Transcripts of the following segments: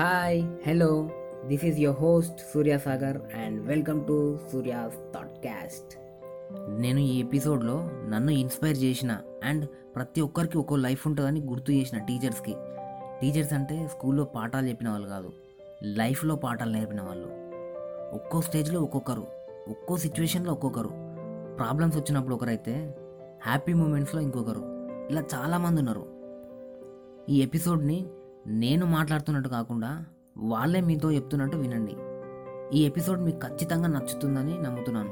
Hi hello this is your host Surya Sagar and welcome to Surya's thoughtcast నేను ఈ ఎపిసోడ్లో నన్ను inspire చేసిన అండ్ ప్రతి ఒక్కరికి ఒక్కో లైఫ్ ఉంటుందని గుర్తు చేసిన టీచర్స్కి టీచర్స్ అంటే స్కూల్లో పాఠాలు చెప్పిన వాళ్ళు కాదు లైఫ్లో పాఠాలు నేర్పిన వాళ్ళు. ఒక్కో స్టేజ్లో ఒక్కొక్కరు ఒక్కో సిచ్యువేషన్లో ఒక్కొక్కరు. ప్రాబ్లమ్స్ వచ్చినప్పుడు ఒకరైతే హ్యాపీ మూమెంట్స్లో ఇంకొకరు. ఇలా చాలామంది ఉన్నారు. ఈ ఎపిసోడ్ని నేను మాట్లాడుతున్నట్టు కాకుండా వాళ్ళే మీతో చెప్తున్నట్టు వినండి. ఈ ఎపిసోడ్ మీకు ఖచ్చితంగా నచ్చుతుందని నమ్ముతున్నాను.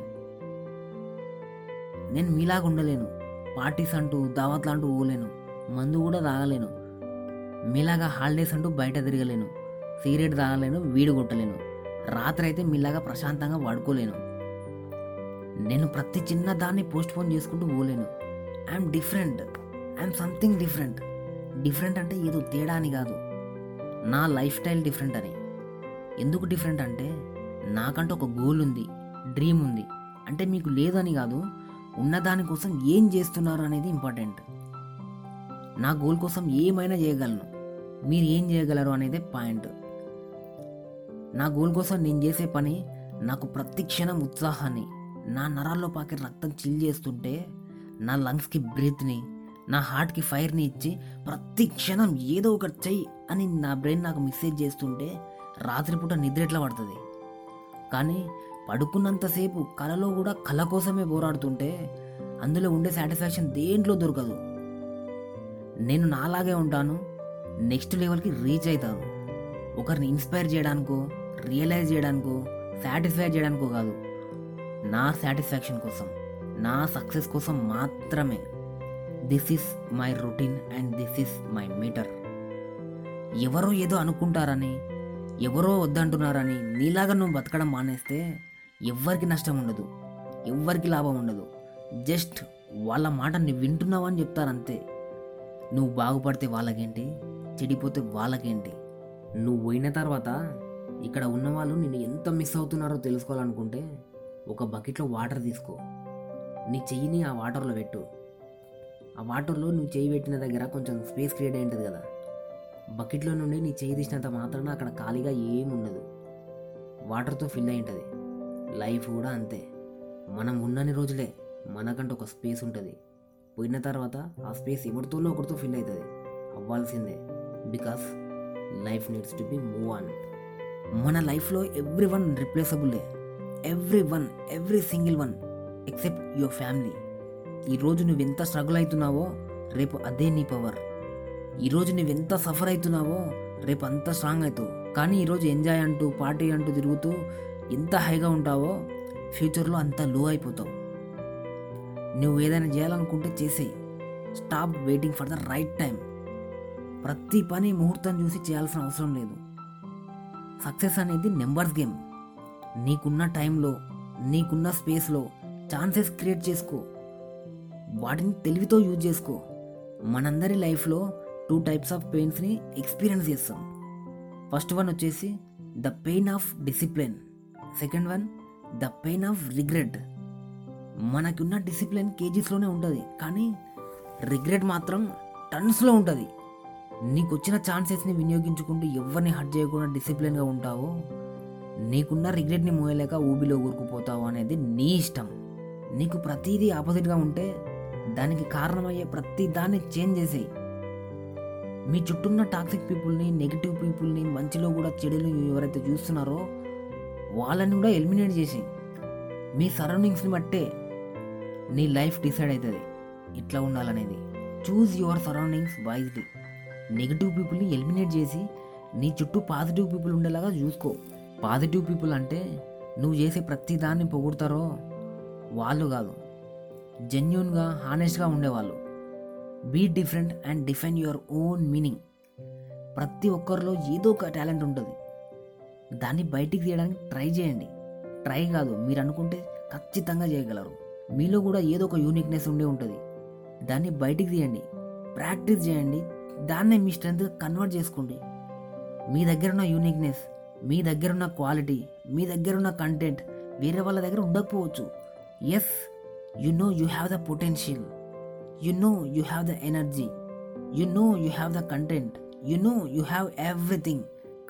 నేను మీలాగా ఉండలేను. పార్టీస్ అంటూ దావత్లు అంటూ పోలేను మందు కూడా తాగలేను. మీలాగా హాలిడేస్ అంటూ బయట తిరగలేను. సిగరెట్ తాగలేను వీడు కొట్టలేను. రాత్రి అయితే మీలాగా ప్రశాంతంగా వాడుకోలేను నేను ప్రతి చిన్న దాన్ని పోస్ట్ పోన్ చేసుకుంటూ పోలేను I'm different I'm something different. Different అంటే ఏదో తేడా అని కాదు. నా లైఫ్ స్టైల్ డిఫరెంట్ అని ఎందుకు డిఫరెంట్ అంటే నాకంటూ ఒక గోల్ ఉంది డ్రీమ్ ఉంది. అంటే మీకు లేదని కాదు ఉన్న దానికోసం ఏం చేస్తున్నారు అనేది ఇంపార్టెంట్. నా గోల్ కోసం ఏమైనా చేయగలను. మీరు ఏం చేయగలరు అనేదే పాయింట్. నా గోల్ కోసం నేను చేసే పని నాకు ప్రతి క్షణం ఉత్సాహాన్ని నా నరాల్లో పాకే రక్తం చిల్ చేస్తుంటే నా లంగ్స్కి బ్రీత్ని నా హార్ట్కి ఫైర్ని ఇచ్చి ప్రతి క్షణం ఏదో ఒకటి చెయ్యి అని నా బ్రెయిన్ నాకు మెసేజ్ చేస్తుంటే రాత్రిపూట నిద్ర ఎట్లా పడుతుంది? కానీ పడుకున్నంతసేపు కలలో కూడా కళ కోసమే పోరాడుతుంటే అందులో ఉండే సాటిస్ఫాక్షన్ దేంట్లో దొరకదు. నేను నాలాగే ఉంటాను నెక్స్ట్ లెవెల్కి రీచ్ అవుతాను. ఒకరిని ఇన్స్పైర్ చేయడానికో రియలైజ్ చేయడానికో సాటిస్ఫై చేయడానికో కాదు నా సాటిస్ఫాక్షన్ కోసం నా సక్సెస్ కోసం మాత్రమే. This is my routine and this is my meter ఎవరో ఏదో అనుకుంటారని ఎవరో వద్దంటున్నారని నీలాగా నువ్వు బతకడం మానేస్తే ఎవ్వరికి నష్టం ఉండదు ఎవ్వరికి లాభం ఉండదు. జస్ట్ వాళ్ళ మాట నువ్వు వింటున్నావని చెప్తారంతే. నువ్వు బాగుపడితే వాళ్ళకేంటి చెడిపోతే వాళ్ళకేంటి? నువ్వు పోయిన తర్వాత ఇక్కడ ఉన్న వాళ్ళు నిన్ను ఎంత మిస్ అవుతున్నారో తెలుసుకోవాలనుకుంటే ఒక బకెట్లో వాటర్ తీసుకో. నీ చెయ్యిని ఆ వాటర్లో పెట్టు. ఆ వాటర్లో నువ్వు చేయి పెట్టిన దగ్గర కొంచెం స్పేస్ క్రియేట్ అయి ఉంటుంది కదా. బకెట్లో నుండి నీ చేయి తీసినంత మాత్రాన అక్కడ ఖాళీగా ఏమి ఉండదు. వాటర్తో ఫిల్ అయి ఉంటుంది. లైఫ్ కూడా అంతే. మనం ఉన్నన్ని రోజులే మనకంటూ ఒక స్పేస్ ఉంటుంది. పోయిన తర్వాత ఆ స్పేస్ ఎవరితోనో ఒకరితో ఫిల్ అవుతుంది. అవ్వాల్సిందే. Because life needs to be move on మన లైఫ్లో every one రిప్లేసబుల్లే every one every single one except your family ఈరోజు నువ్వు ఎంత స్ట్రగుల్ అవుతున్నావో రేపు అదే నీ పవర్. ఈరోజు నువ్వు ఎంత సఫర్ అవుతున్నావో రేపు అంత స్ట్రాంగ్ అవుతావు కానీ ఈరోజు ఎంజాయ్ అంటూ పార్టీ అంటూ తిరుగుతూ ఎంత హైగా ఉంటావో ఫ్యూచర్లో అంత లో అయిపోతావు. నువ్వు ఏదైనా చేయాలనుకుంటే చేసేయి. Stop waiting for the right time ప్రతి పని ముహూర్తం చూసి చేయాల్సిన అవసరం లేదు. సక్సెస్ అనేది నెంబర్స్ గేమ్. నీకున్న టైంలో నీకున్న స్పేస్లో ఛాన్సెస్ క్రియేట్ చేసుకో. వాటిని తెలివితో యూజ్ చేసుకో. మనందరి లైఫ్లో టూ టైప్స్ ఆఫ్ పెయిన్స్ని ఎక్స్పీరియన్స్ చేస్తాం. ఫస్ట్ వన్ వచ్చేసి the pain of discipline. Second one the pain of regret. మనకున్న డిసిప్లిన్ కేజీస్లోనే ఉంటుంది కానీ రిగ్రెట్ మాత్రం టన్స్లో ఉంటుంది. నీకు వచ్చిన ఛాన్సెస్ని వినియోగించుకుంటూ ఎవరిని హర్ట్ చేయకుండా డిసిప్లిన్గా ఉంటావో. నీకున్న రిగ్రెట్ని మోయలేక ఊబిలో ఊరుకుపోతావు అనేది నీ ఇష్టం. నీకు ప్రతిదీ ఆపోజిట్గా ఉంటే దానికి కారణమయ్యే ప్రతి దాన్ని చేంజ్ చేసేయి. మీ చుట్టూన్న టాక్సిక్ పీపుల్ని నెగిటివ్ పీపుల్ని మంచిలో కూడా చెడులు ఎవరైతే చూస్తున్నారో వాళ్ళని కూడా ఎలిమినేట్ చేసి మీ సరౌండింగ్స్ని బట్టే నీ లైఫ్ డిసైడ్ అవుతుంది ఇట్లా ఉండాలనేది. Choose your surroundings wisely negative పీపుల్ని ఎలిమినేట్ చేసి నీ చుట్టూ పాజిటివ్ పీపుల్ ఉండేలాగా చూసుకో. పాజిటివ్ పీపుల్ అంటే నువ్వు చేసే ప్రతి దాన్ని పొగుడతారో వాళ్ళు కాదు. జెన్యున్గా హానెస్ట్గా ఉండేవాళ్ళు. Be different and define your own meaning ప్రతి ఒక్కరిలో ఏదో ఒక టాలెంట్ ఉంటుంది. దాన్ని బయటికి తీయడానికి ట్రై చేయండి. ట్రై కాదు మీరు అనుకుంటే ఖచ్చితంగా చేయగలరు. మీలో కూడా ఏదో ఒక యూనిక్నెస్ ఉండి ఉంటుంది. దాన్ని బయటికి తీయండి. ప్రాక్టీస్ చేయండి. దాన్నే మీ స్ట్రెంత్ కన్వర్ట్ చేసుకోండి. మీ దగ్గర ఉన్న యూనిక్నెస్ మీ దగ్గర ఉన్న క్వాలిటీ మీ దగ్గర ఉన్న కంటెంట్ వేరే వాళ్ళ దగ్గర ఉండకపోవచ్చు. Yes you know you have the potential you know you have the energy you know you have the content you know you have everything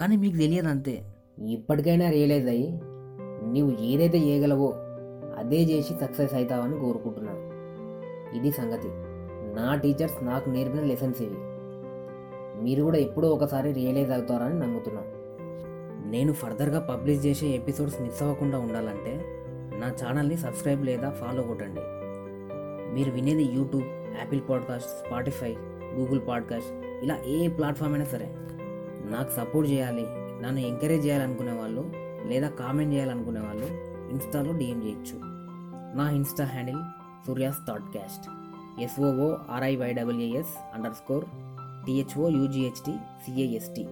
కానీ మీకు తెలియదు అంతే. ఇప్పటికైనా రియలైజ్ అయ్యి నీవు ఏదైతే చేయగలవో అదే చేసి సక్సెస్ అవుతావని కోరుకుంటున్నాను. ఇది సంగతి. నా టీచర్స్ నాకు నేర్పిన లెసన్స్ ఇవి. మీరు కూడా ఎప్పుడో ఒకసారి రియలైజ్ అవుతారని నమ్ముతున్నాను. నేను ఫర్దర్గా పబ్లిష్ చేసే ఎపిసోడ్స్ మిస్ అవ్వకుండా ఉండాలంటే నా ఛానల్ని సబ్స్క్రైబ్ లేదా ఫాలో కొట్టండి. మీరు వినేది YouTube Apple podcast Spotify Google podcast ఇలా ఏ ప్లాట్ఫామ్ అయినా సరే. నాకు సపోర్ట్ చేయాలి నన్ను ఎంకరేజ్ చేయాలనుకునే వాళ్ళు లేదా కామెంట్ చేయాలనుకునే వాళ్ళు ఇన్స్టాలో డిఎం చేయొచ్చు. నా Insta handle Surya's thought cast S O O R I Y W S underscore T H O U G H T C A S T